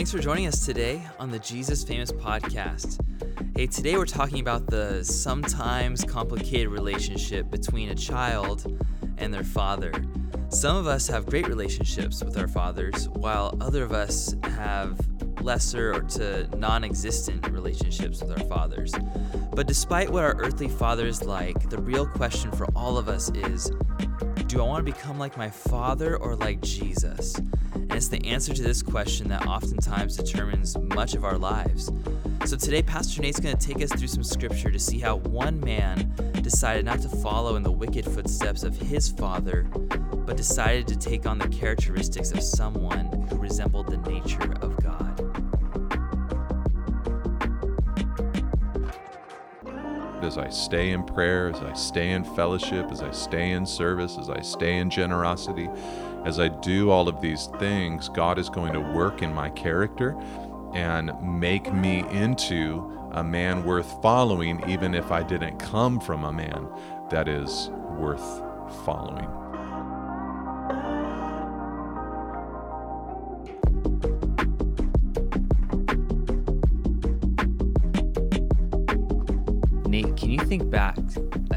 Thanks for joining us today on the Jesus Famous podcast. Hey, today we're talking about the sometimes complicated relationship between a child and their father. Some of us have great relationships with our fathers, while other of us have lesser or to non existent relationships with our fathers. But despite what our earthly father is like, the real question for all of us is do I want to become like my father or like Jesus? And it's the answer to this question that oftentimes determines much of our lives. So today, Pastor Nate's going to take us through some scripture to see how one man decided not to follow in the wicked footsteps of his father, but decided to take on the characteristics of someone who resembled the nature of God. as I stay in prayer, as I stay in fellowship, as I stay in service, as I stay in generosity, as I do all of these things, God is going to work in my character and make me into a man worth following, even if I didn't come from a man that is worth following.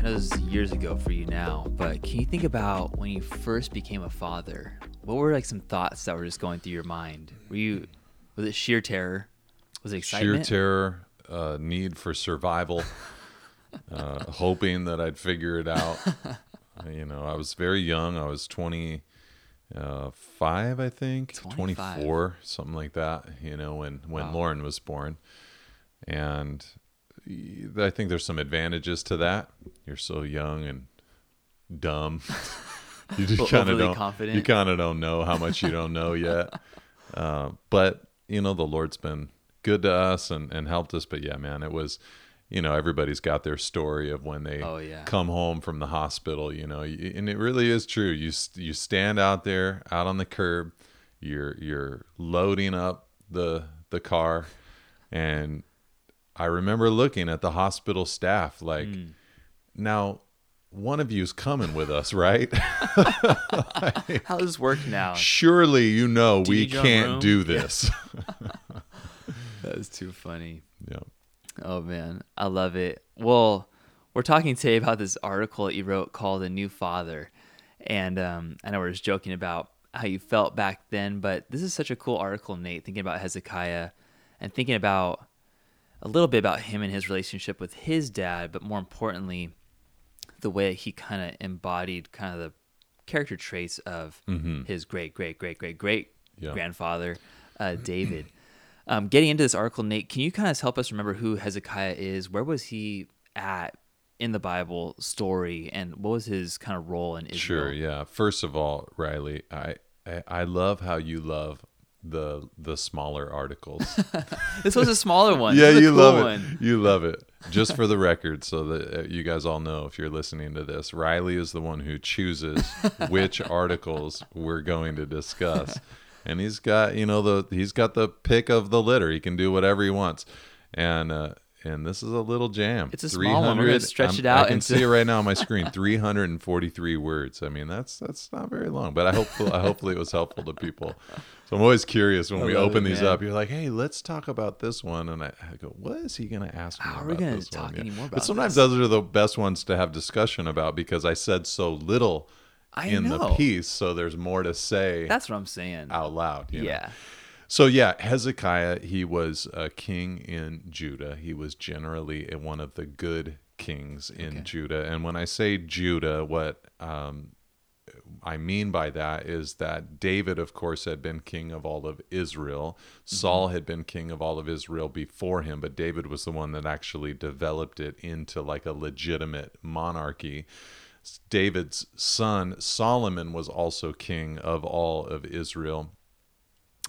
Know this is years ago for you now, but can you think about when you first became a father? What were like some thoughts that were just going through your mind? Were you was it sheer terror? Was it excitement? Sheer terror, uh, need for survival, uh, hoping that I'd figure it out. you know, I was very young. I was 25, I think, 25. 24, something like that, you know, when, when Wow. Lauren was born. And I think there's some advantages to that. You're so young and dumb. you just kind of don't. confident. You kind of don't know how much you don't know yet. uh, but you know, the Lord's been good to us and and helped us. But yeah, man, it was. You know, everybody's got their story of when they Oh, yeah. come home from the hospital. You know, and it really is true. You you stand out there, out on the curb. You're you're loading up the the car, and I remember looking at the hospital staff like, Hmm. now one of you's coming with us, right? How does this work now? Surely you know Do we own can't room? do this. That is too funny. yeah. Oh man, I love it. Well, we're talking today about this article that you wrote called "A New Father," and um, I know we are just joking about how you felt back then, but this is such a cool article, Nate. Thinking about Hezekiah and thinking about a little bit about him and his relationship with his dad, but more importantly, the way he kind of embodied kind of the character traits of his great, great, great, great, great Yeah. grandfather, uh, David. Um, getting into this article, Nate, can you kind of help us remember who Hezekiah is? Where was he at in the Bible story, and what was his kind of role in Israel? Sure, yeah. First of all, Riley, I, I I love how you love the the smaller articles. This was a smaller one. yeah, This is a you cool love it. one. You love it. Just for the record, so that uh, you guys all know if you're listening to this, Riley is the one who chooses which articles we're going to discuss, and he's got you know the he's got the pick of the litter. He can do whatever he wants, and uh, and this is a little jam. It's a small one. We're gonna stretch I'm- it out I can into- see it right now on my screen. 343 words. I mean, that's that's not very long, but I hope I hopefully it was helpful to people. So I'm always curious when I we open it, these man. up. You're like, hey, let's talk about this one, and I, I go, what is he going to ask me? How are we gonna talk one? any more But sometimes this? those are the best ones to have discussion about because I said so little I in the piece, so there's more to say That's what I'm saying. out loud. you know? So yeah, Hezekiah, he was a king in Judah. He was generally one of the good kings in Okay. Judah. And when I say Judah, what um, I mean by that is that David, of course, had been king of all of Israel. Saul had been king of all of Israel before him, but David was the one that actually developed it into like a legitimate monarchy. David's son Solomon was also king of all of Israel.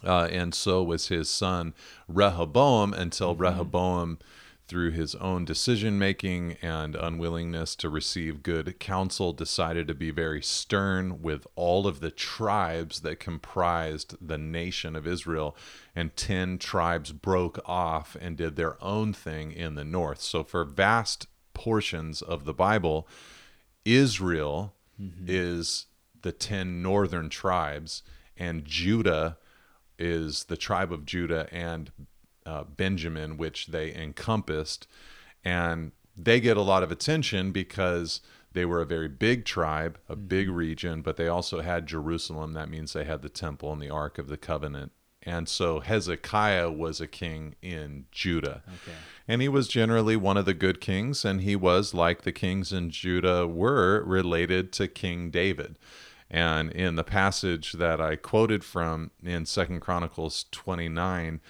Uh, and so was his son Rehoboam until Rehoboam, through his own decision making and unwillingness to receive good counsel, decided to be very stern with all of the tribes that comprised the nation of Israel. And 10 tribes broke off and did their own thing in the north. So, for vast portions of the Bible, Israel is the 10 northern tribes, and Judah is the tribe of Judah and uh, Benjamin, which they encompassed. And they get a lot of attention because they were a very big tribe, a big region, but they also had Jerusalem. That means they had the temple and the Ark of the Covenant. And so Hezekiah was a king in Judah. Okay. And he was generally one of the good kings, and he was, like the kings in Judah were, related to King David. And in the passage that I quoted from in Second Chronicles 29,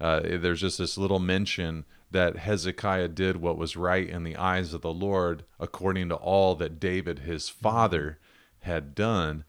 uh, there's just this little mention that Hezekiah did what was right in the eyes of the Lord, according to all that David, his father, had done.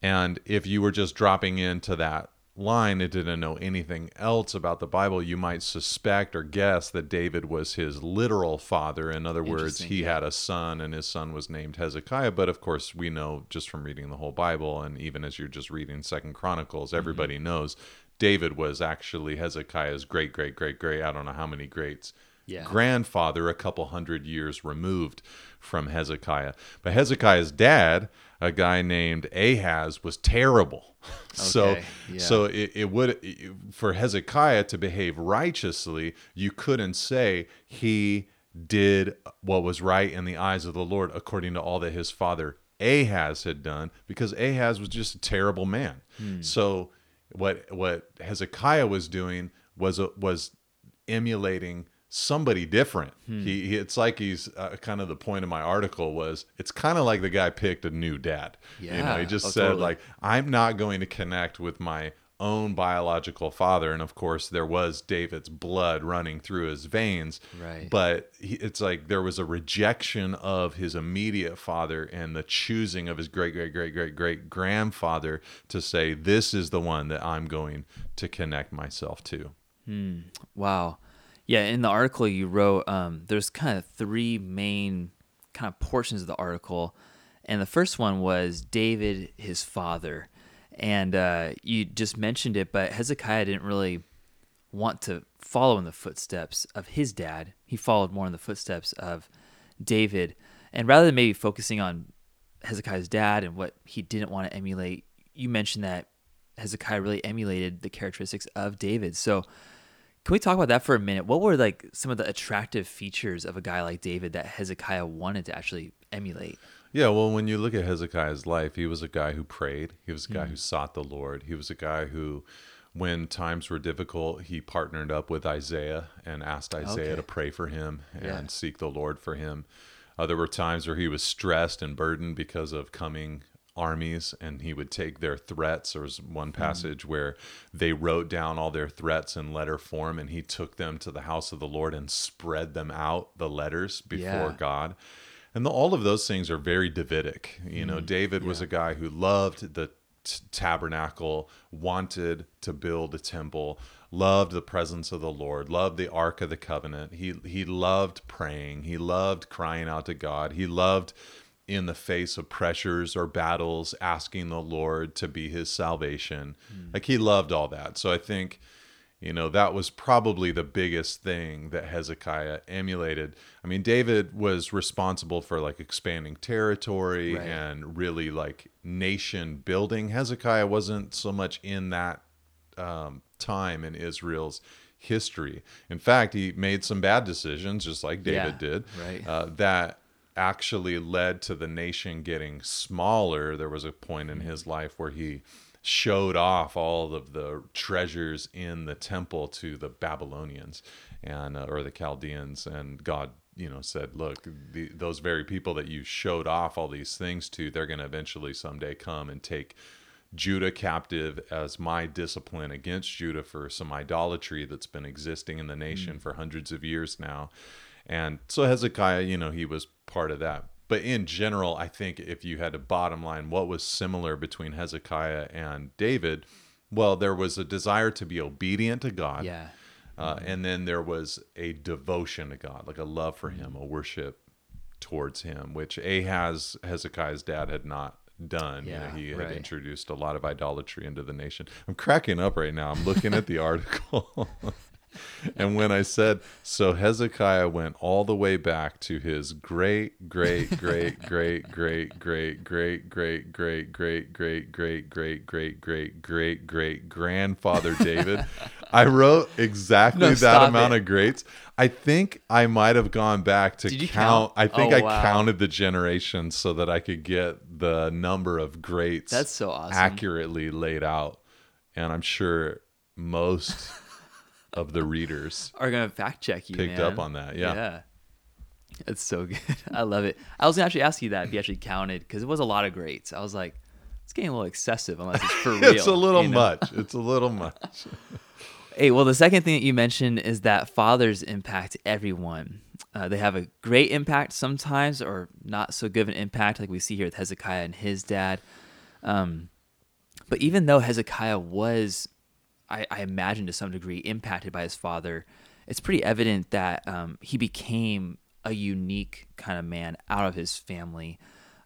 And if you were just dropping into that line and didn't know anything else about the Bible, you might suspect or guess that David was his literal father. In other words, he yeah. had a son and his son was named Hezekiah. But of course, we know just from reading the whole Bible and even as you're just reading Second Chronicles, everybody Mm-hmm. knows David was actually Hezekiah's great, great, great, great, I don't know how many greats Yeah. grandfather a couple hundred years removed from Hezekiah. But Hezekiah's dad, a guy named Ahaz, was terrible. so Okay, yeah. so it, it would it- for Hezekiah to behave righteously, you couldn't say he did what was right in the eyes of the Lord according to all that his father Ahaz had done because Ahaz was just a terrible man. Hmm. So what what Hezekiah was doing was was emulating somebody different. He, he it's like he's uh, kind of the point of my article was it's kind of like the guy picked a new dad. you know, Yeah. he just Oh, said totally. like I'm not going to connect with my own biological father and of course there was David's blood running through his veins Right. but he, it's like there was a rejection of his immediate father and the choosing of his great great great great great grandfather to say this is the one that I'm going to connect myself to Wow. Yeah, in the article you wrote, um, there's kind of three main kind of portions of the article. And the first one was David, his father. And uh, you just mentioned it, but Hezekiah didn't really want to follow in the footsteps of his dad. He followed more in the footsteps of David. And rather than maybe focusing on Hezekiah's dad and what he didn't want to emulate, you mentioned that Hezekiah really emulated the characteristics of David. So, can we talk about that for a minute? What were like some of the attractive features of a guy like David that Hezekiah wanted to actually emulate? Yeah, well, when you look at Hezekiah's life, he was a guy who prayed. He was a guy who sought the Lord. He was a guy who, when times were difficult, he partnered up with Isaiah and asked Isaiah Okay. to pray for him and Yeah. seek the Lord for him. Uh, there were times where he was stressed and burdened because of coming armies, and he would take their threats. There was one mm-hmm. passage where they wrote down all their threats in letter form, and he took them to the house of the Lord and spread them out, the letters, before Yeah. God. And the, all of those things are very Davidic. You know, mm-hmm. David was a guy who loved the t- tabernacle, wanted to build a temple, loved the presence of the Lord, loved the ark of the covenant. He he loved praying. He loved crying out to God. He loved in the face of pressures or battles asking the Lord to be his salvation. Like he loved all that. So I think you know, that was probably the biggest thing that Hezekiah emulated. I mean, David was responsible for like expanding territory Right. and really like nation building. Hezekiah wasn't so much in that um, time in Israel's history. In fact, he made some bad decisions, just like David Yeah, did, right. uh, that actually led to the nation getting smaller. There was a point in his life where he showed off all of the treasures in the temple to the Babylonians and uh, or the Chaldeans, and God. You know, said, look, the, those very people that you showed off all these things to, they're going to eventually someday come and take Judah captive as my discipline against Judah for some idolatry that's been existing in the nation for hundreds of years now. And so Hezekiah, you know, he was part of that. But in general, I think if you had a bottom line, what was similar between Hezekiah and David? Well, there was a desire to be obedient to God. Yeah. Uh, and then there was a devotion to God, like a love for Him, a worship towards Him, which Ahaz, Hezekiah's dad, had not done. You know, Yeah, he had right. introduced a lot of idolatry into the nation. I'm cracking up right now. I'm looking at the article. And when I said, so Hezekiah went all the way back to his great, great, great, great, great, great, great, great, great, great, great, great, great, great, great, great, great grandfather David, I wrote exactly that amount of greats. I think I might have gone back to count, count. I think I counted the generations so that I could get the number of greats. That's so awesome. Accurately laid out, and I'm sure most of the readers are gonna fact check you. Picked man. up on that, yeah. Yeah, it's so good. I love it. I was gonna actually ask you that if you actually counted because it was a lot of greats. I was like, it's getting a little excessive unless it's for real. it's a little you know? much. It's a little much. hey, well, the second thing that you mentioned is that fathers impact everyone. Uh, they have a great impact sometimes, or not so good of an impact, like we see here with Hezekiah and his dad. Um, but even though Hezekiah was I, I imagine to some degree impacted by his father, it's pretty evident that um, he became a unique kind of man out of his family.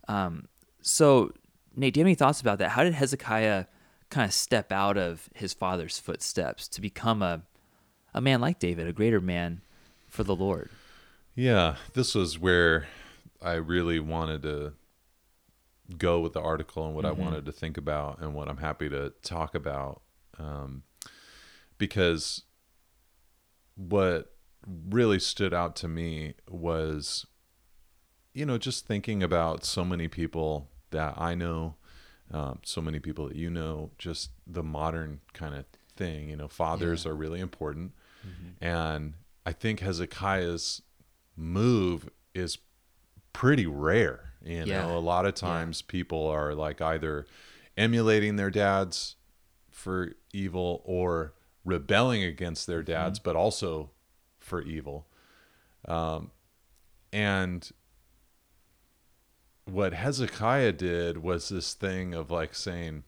Um, so, Nate, do you have any thoughts about that? How did Hezekiah kind of step out of his father's footsteps to become a a man like David, a greater man for the Lord? Yeah, this was where I really wanted to go with the article and what mm-hmm. I wanted to think about and what I'm happy to talk about. Um, because what really stood out to me was you know just thinking about so many people that i know um, so many people that you know just the modern kind of thing you know fathers yeah. are really important mm-hmm. and i think hezekiah's move is pretty rare you know a lot of times yeah. people are like either emulating their dads for evil or rebelling against their dads, mm-hmm. but also for evil. Um, and what Hezekiah did was this thing of like saying,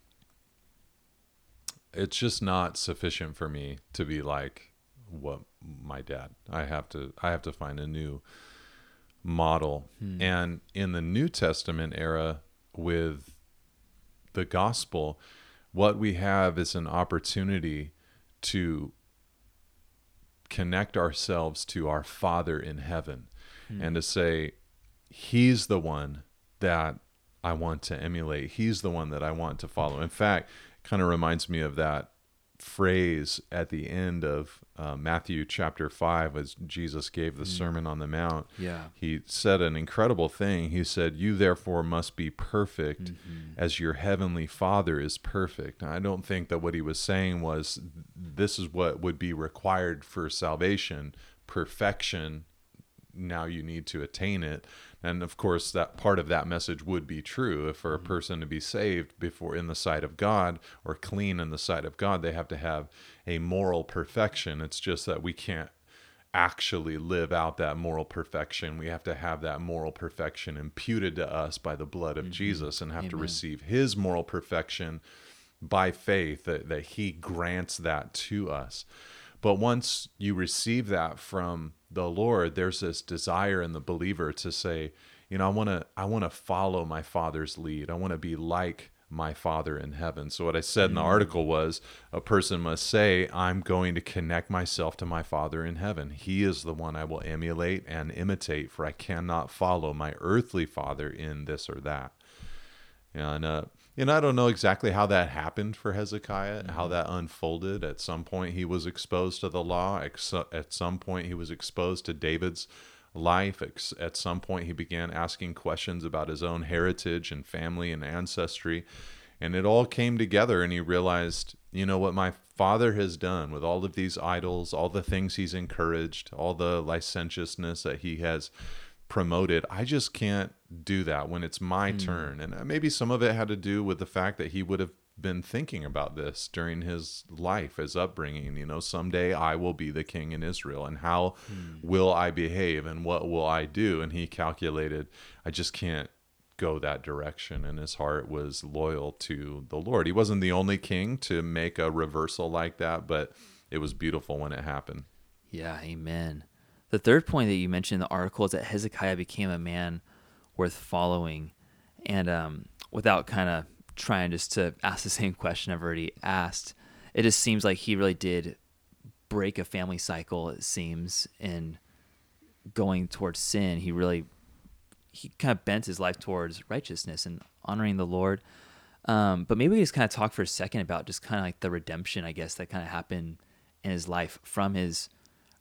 it's just not sufficient for me to be like what my dad. I have to I have to find a new model. Hmm. And in the New Testament era with the gospel, what we have is an opportunity to connect ourselves to our Father in heaven mm. and to say, He's the one that I want to emulate. He's the one that I want to follow. In fact, kind of reminds me of that phrase at the end of uh, Matthew chapter 5 as Jesus gave the mm. Sermon on the Mount. Yeah. He said an incredible thing. He said, You therefore must be perfect mm-hmm. as your heavenly Father is perfect. I don't think that what he was saying was this is what would be required for salvation perfection. Now you need to attain it and of course that part of that message would be true if for a mm-hmm. person to be saved before in the sight of god or clean in the sight of god they have to have a moral perfection it's just that we can't actually live out that moral perfection we have to have that moral perfection imputed to us by the blood of mm-hmm. jesus and have Amen. to receive his moral perfection by faith that, that he grants that to us but once you receive that from the Lord, there's this desire in the believer to say, you know, I want to I want to follow my father's lead. I want to be like my father in heaven. So what I said in the mm. article was a person must say, I'm going to connect myself to my father in heaven. He is the one I will emulate and imitate, for I cannot follow my earthly father in this or that. And uh, and I don't know exactly how that happened for Hezekiah, mm-hmm. how that unfolded. At some point, he was exposed to the law. At some point, he was exposed to David's life. At some point, he began asking questions about his own heritage and family and ancestry. And it all came together, and he realized, you know, what my father has done with all of these idols, all the things he's encouraged, all the licentiousness that he has promoted. I just can't do that when it's my mm. turn. And uh, maybe some of it had to do with the fact that he would have been thinking about this during his life, his upbringing. You know, someday I will be the king in Israel, and how mm. will I behave and what will I do? And he calculated, I just can't go that direction. And his heart was loyal to the Lord. He wasn't the only king to make a reversal like that, but it was beautiful when it happened. Yeah, amen. The third point that you mentioned in the article is that Hezekiah became a man worth following. And um, without kind of trying just to ask the same question I've already asked, it just seems like he really did break a family cycle, it seems, in going towards sin, he really he kind of bent his life towards righteousness and honoring the Lord. Um, but maybe we just kind of talk for a second about just kind of like the redemption, I guess, that kind of happened in his life from his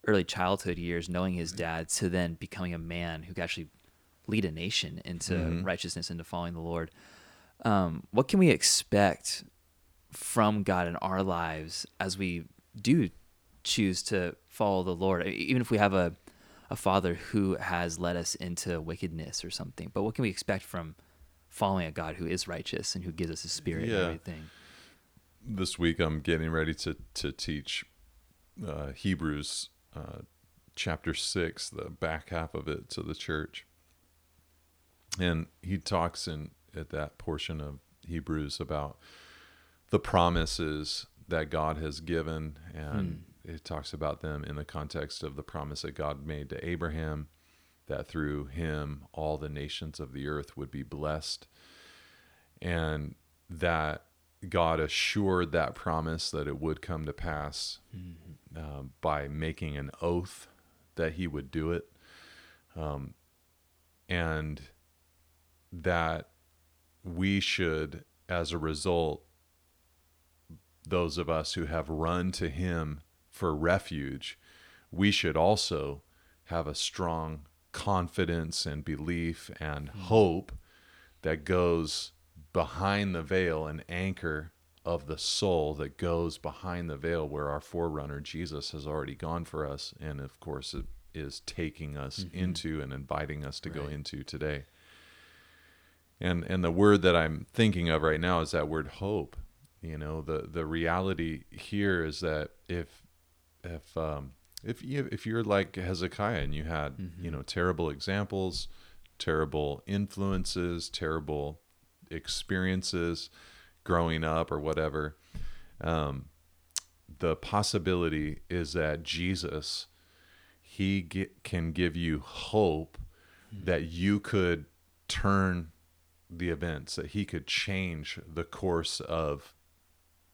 early childhood years, knowing his dad, to then becoming a man who could actually lead a nation into Mhm. righteousness, into following the Lord. Um, what can we expect from God in our lives as we do choose to follow the Lord? Even if we have a, a father who has led us into wickedness or something, but what can we expect from following a God who is righteous and who gives us his spirit Yeah. and everything? this week I'm getting ready to to teach uh, Hebrews uh, chapter six, the back half of it, to the church, and he talks in at that portion of Hebrews about the promises that God has given, and it talks about them in the context of the promise that God made to Abraham, that through him all the nations of the earth would be blessed, and that God assured that promise that it would come to pass uh, by making an oath that He would do it, um, and that we should, as a result, those of us who have run to Him for refuge, we should also have a strong confidence and belief and hope that goes behind the veil, an anchor of the soul that goes behind the veil where our forerunner Jesus has already gone for us. And of course, it is taking us into and inviting us to go into today. And and the word that I'm thinking of right now is that word hope. You know, the the reality here is that if if um if you if you're like Hezekiah and you had, you know, terrible examples, terrible influences, terrible experiences growing up or whatever, um, the possibility is that Jesus, he ge- can give you hope that you could turn the events, that he could change the course of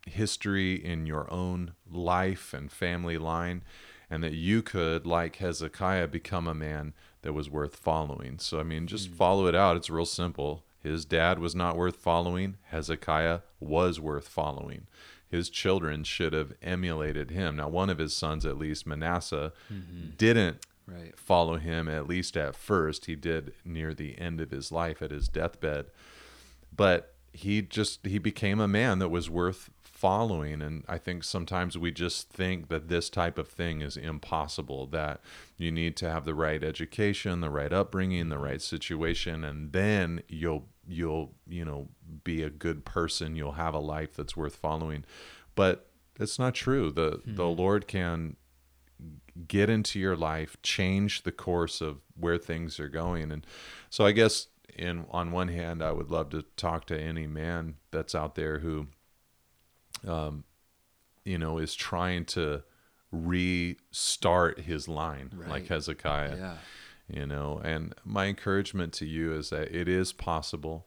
history in your own life and family line, and that you could, like Hezekiah, become a man that was worth following. So, I mean, just follow it out. It's real simple. His dad was not worth following, Hezekiah was worth following. His children should have emulated him. Now, one of his sons, at least Manasseh, mm-hmm. didn't Right. follow him at least at first he did near the end of his life at his deathbed but he just he became a man that was worth following and i think sometimes we just think that this type of thing is impossible that you need to have the right education the right upbringing the right situation and then you'll you'll you know be a good person you'll have a life that's worth following. But it's not true. The the lord can get into your life, change the course of where things are going. And so I guess in on one hand, I would love to talk to any man that's out there who um you know is trying to restart his line like Hezekiah. Yeah. You know and my encouragement to you is that it is possible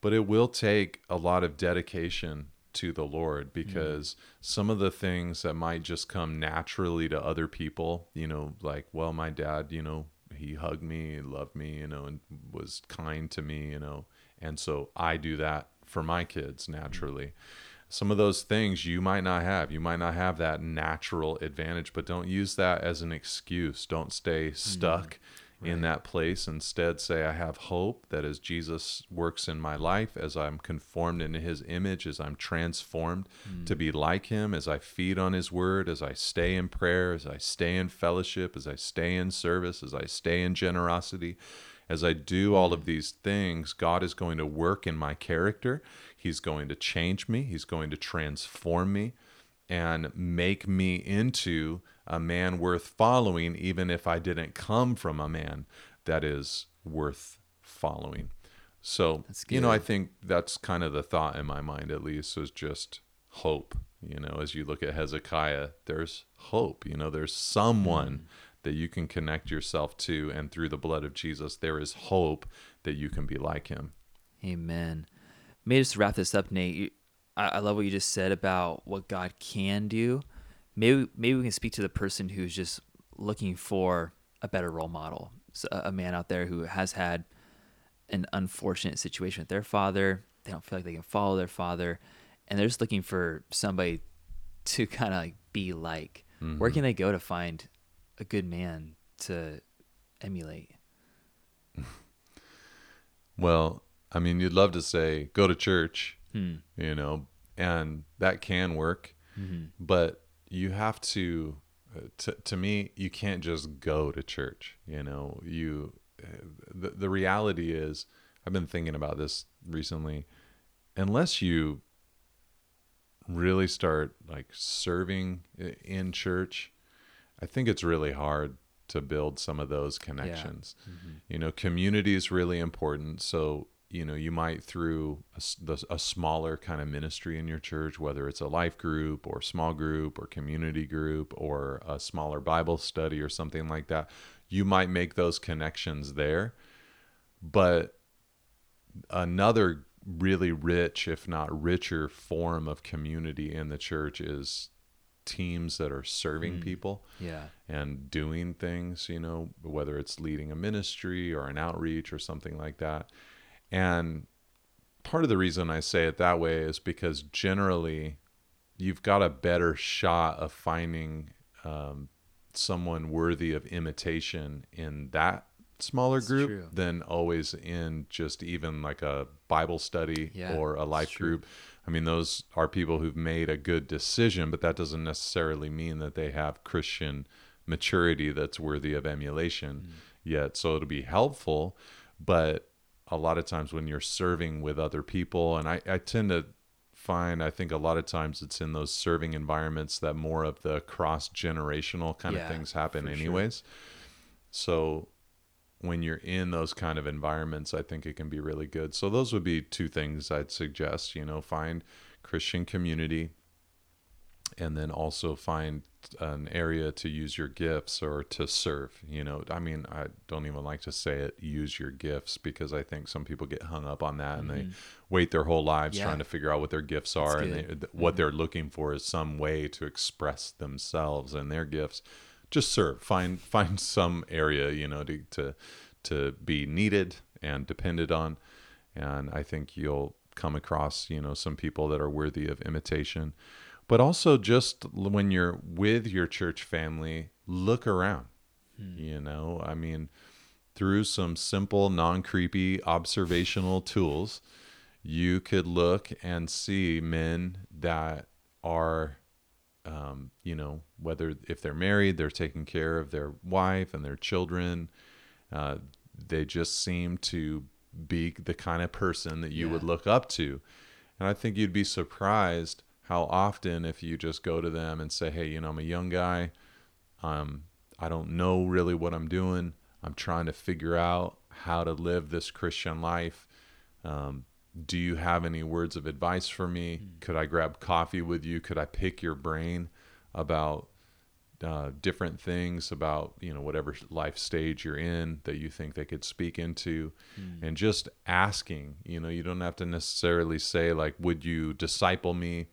but it will take a lot of dedication to the lord mm-hmm. because some of the things that might just come naturally to other people you know like well my dad you know he hugged me loved me you know and was kind to me you know and so i do that for my kids naturally mm-hmm. some of those things you might not have. You might not have that natural advantage, but don't use that as an excuse. Don't stay mm-hmm. stuck in that place. Instead, say, I have hope that as Jesus works in my life, as I'm conformed into his image, as I'm transformed hmm. to be like him, as I feed on his word, as I stay in prayer, as I stay in fellowship, as I stay in service, as I stay in generosity, as I do all of hmm. these things, God is going to work in my character. He's going to change me. He's going to transform me and make me into a man worth following, even if I didn't come from a man that is worth following. So, you know, I think that's kind of the thought in my mind, at least, is just hope. You know, as you look at Hezekiah, there's hope. You know, there's someone mm. that you can connect yourself to, and through the blood of Jesus, there is hope that you can be like him. Amen. Maybe just wrap this up, Nate. You, I, I love what you just said about what God can do, maybe maybe we can speak to the person who's just looking for a better role model, so a man out there who has had an unfortunate situation with their father. They don't feel like they can follow their father, and they're just looking for somebody to kind of like be like. Where Mm-hmm. can they go to find a good man to emulate? Well, I mean, you'd love to say go to church, Hmm. you know, and that can work, Mm-hmm. but you have to. uh, To, to me, you can't just go to church. You know, you. uh, The, the reality is, I've been thinking about this recently. Unless you really start like serving in church, I think it's really hard to build some of those connections. You know, community is really important. So, you know, you might through a, a smaller kind of ministry in your church, whether it's a life group or small group or community group or a smaller Bible study or something like that, you might make those connections there. But another really rich, if not richer, form of community in the church is teams that are serving mm. people Yeah. and doing things, you know, whether it's leading a ministry or an outreach or something like that. And part of the reason I say it that way is because generally you've got a better shot of finding um, someone worthy of imitation in that smaller group true. than always in just even like a Bible study Yeah, or a life group. I mean, those are people who've made a good decision, but that doesn't necessarily mean that they have Christian maturity that's worthy of emulation Mm. yet. So it'll be helpful, but a lot of times when you're serving with other people, and I, I tend to find, I think a lot of times it's in those serving environments that more of the cross generational kind Yeah, of things happen, for sure. anyways. So when you're in those kind of environments, I think it can be really good. So those would be two things I'd suggest, you know, find Christian community and then also find an area to use your gifts or to serve, you know. I mean, I don't even like to say it use your gifts because I think some people get hung up on that and they mm-hmm. wait their whole lives Yeah. trying to figure out what their gifts are and they, th- what mm-hmm. they're looking for is some way to express themselves and their gifts. Just serve. Find find some area you know to to to be needed and depended on. And i think you'll come across you know some people that are worthy of imitation but also just when you're with your church family look around you know i mean through some simple non-creepy observational tools you could look and see men that are um, you know, whether if they're married, they're taking care of their wife and their children. Uh, they just seem to be the kind of person that you would look up to. And I think you'd be surprised how often, if you just go to them and say, Hey, you know, I'm a young guy. Um, I don't know really what I'm doing. I'm trying to figure out how to live this Christian life. Um, do you have any words of advice for me? Could I grab coffee with you? Could I pick your brain about uh, different things about you know whatever life stage you're in that you think they could speak into, and just asking. You know, you don't have to necessarily say like, "Would you disciple me?"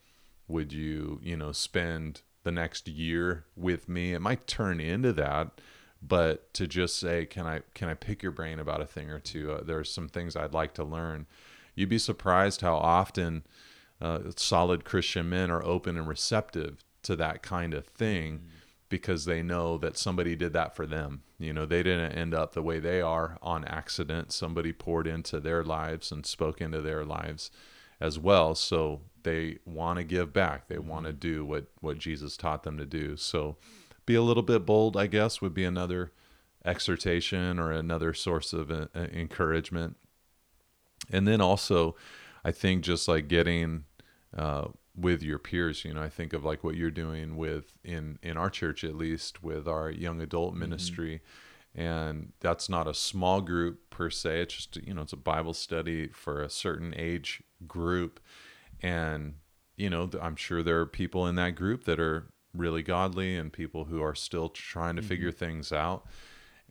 Would you you know spend the next year with me? It might turn into that, but to just say, "Can I can I pick your brain about a thing or two? Uh, there are some things I'd like to learn." You'd be surprised how often uh, solid Christian men are open and receptive to that kind of thing because they know that somebody did that for them. You know, they didn't end up the way they are on accident. Somebody poured into their lives and spoke into their lives as well. So they want to give back. They want to do what what Jesus taught them to do. So be a little bit bold, I guess, would be another exhortation or another source of uh, encouragement. And then also i think just like getting uh, with your peers you know i think of like what you're doing with in in our church at least with our young adult ministry. And that's not a small group per se. It's just you know it's a bible study for a certain age group and you know i'm sure there are people in that group that are really godly and people who are still trying to mm-hmm. figure things out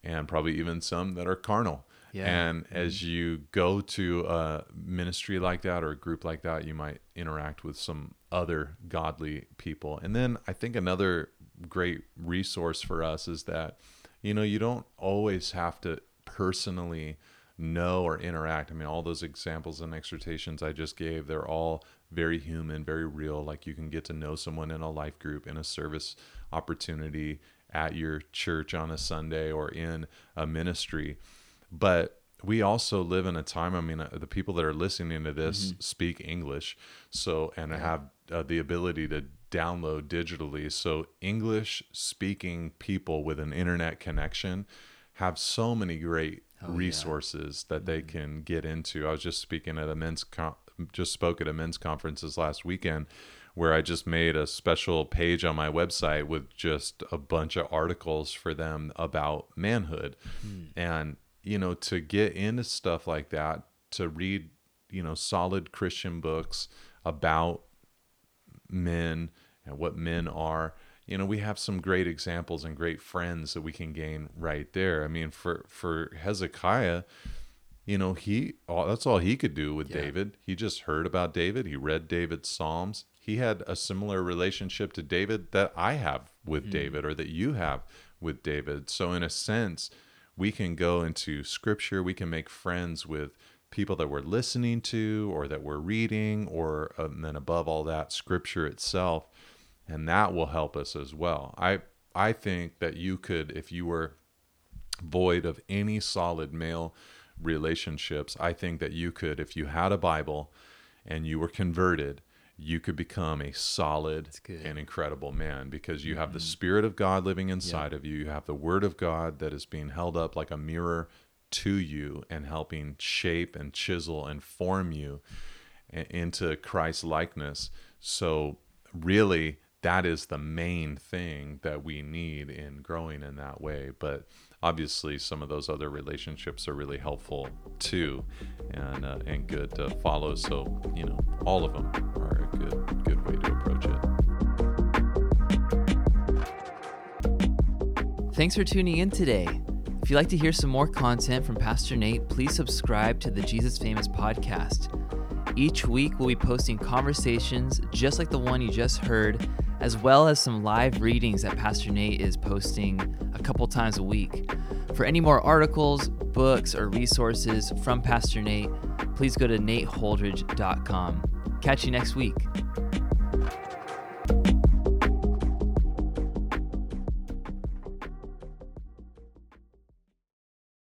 and probably even some that are carnal Yeah. And as mm-hmm. you go to a ministry like that or a group like that, you might interact with some other godly people. And then I think another great resource for us is that, you know, you don't always have to personally know or interact. I mean, all those examples and exhortations I just gave, they're all very human, very real. Like you can get to know someone in a life group, in a service opportunity, at your church on a Sunday, or in a ministry. But we also live in a time, I mean, uh, the people that are listening to this speak English. So, and have uh, the ability to download digitally. So, English speaking people with an internet connection have so many great Oh, yeah. resources that they can get into. I was just speaking at a men's just spoke at a men's conferences last weekend where I just made a special page on my website with just a bunch of articles for them about manhood. Hmm. And you know, to get into stuff like that, to read, you know, solid Christian books about men and what men are you know we have some great examples and great friends that we can gain right there i mean for for hezekiah you know he all, that's all he could do with Yeah. david. He just heard about david. He read david's psalms. He had a similar relationship to david that i have with david or that you have with david. So in a sense we can go into scripture. We can make friends with people that we're listening to or that we're reading or um, then above all that scripture itself. And that will help us as well. I i think that you could if you were void of any solid male relationships i think that you could if you had a bible and you were converted you could become a solid and incredible man because you have the mm-hmm. spirit of god living inside of you. You have the word of god that is being held up like a mirror to you and helping shape and chisel and form you into Christ likeness. So really that is the main thing that we need in growing in that way. But obviously some of those other relationships are really helpful too and uh, and good to follow. So, you know, all of them are a good good way to approach it. Thanks for tuning in today. If you'd like to hear some more content from Pastor Nate, please subscribe to the Jesus Famous podcast. Each week, we'll be posting conversations just like the one you just heard, as well as some live readings that Pastor Nate is posting a couple times a week. For any more articles, books, or resources from Pastor Nate, please go to nateholdridge.com. Catch you next week.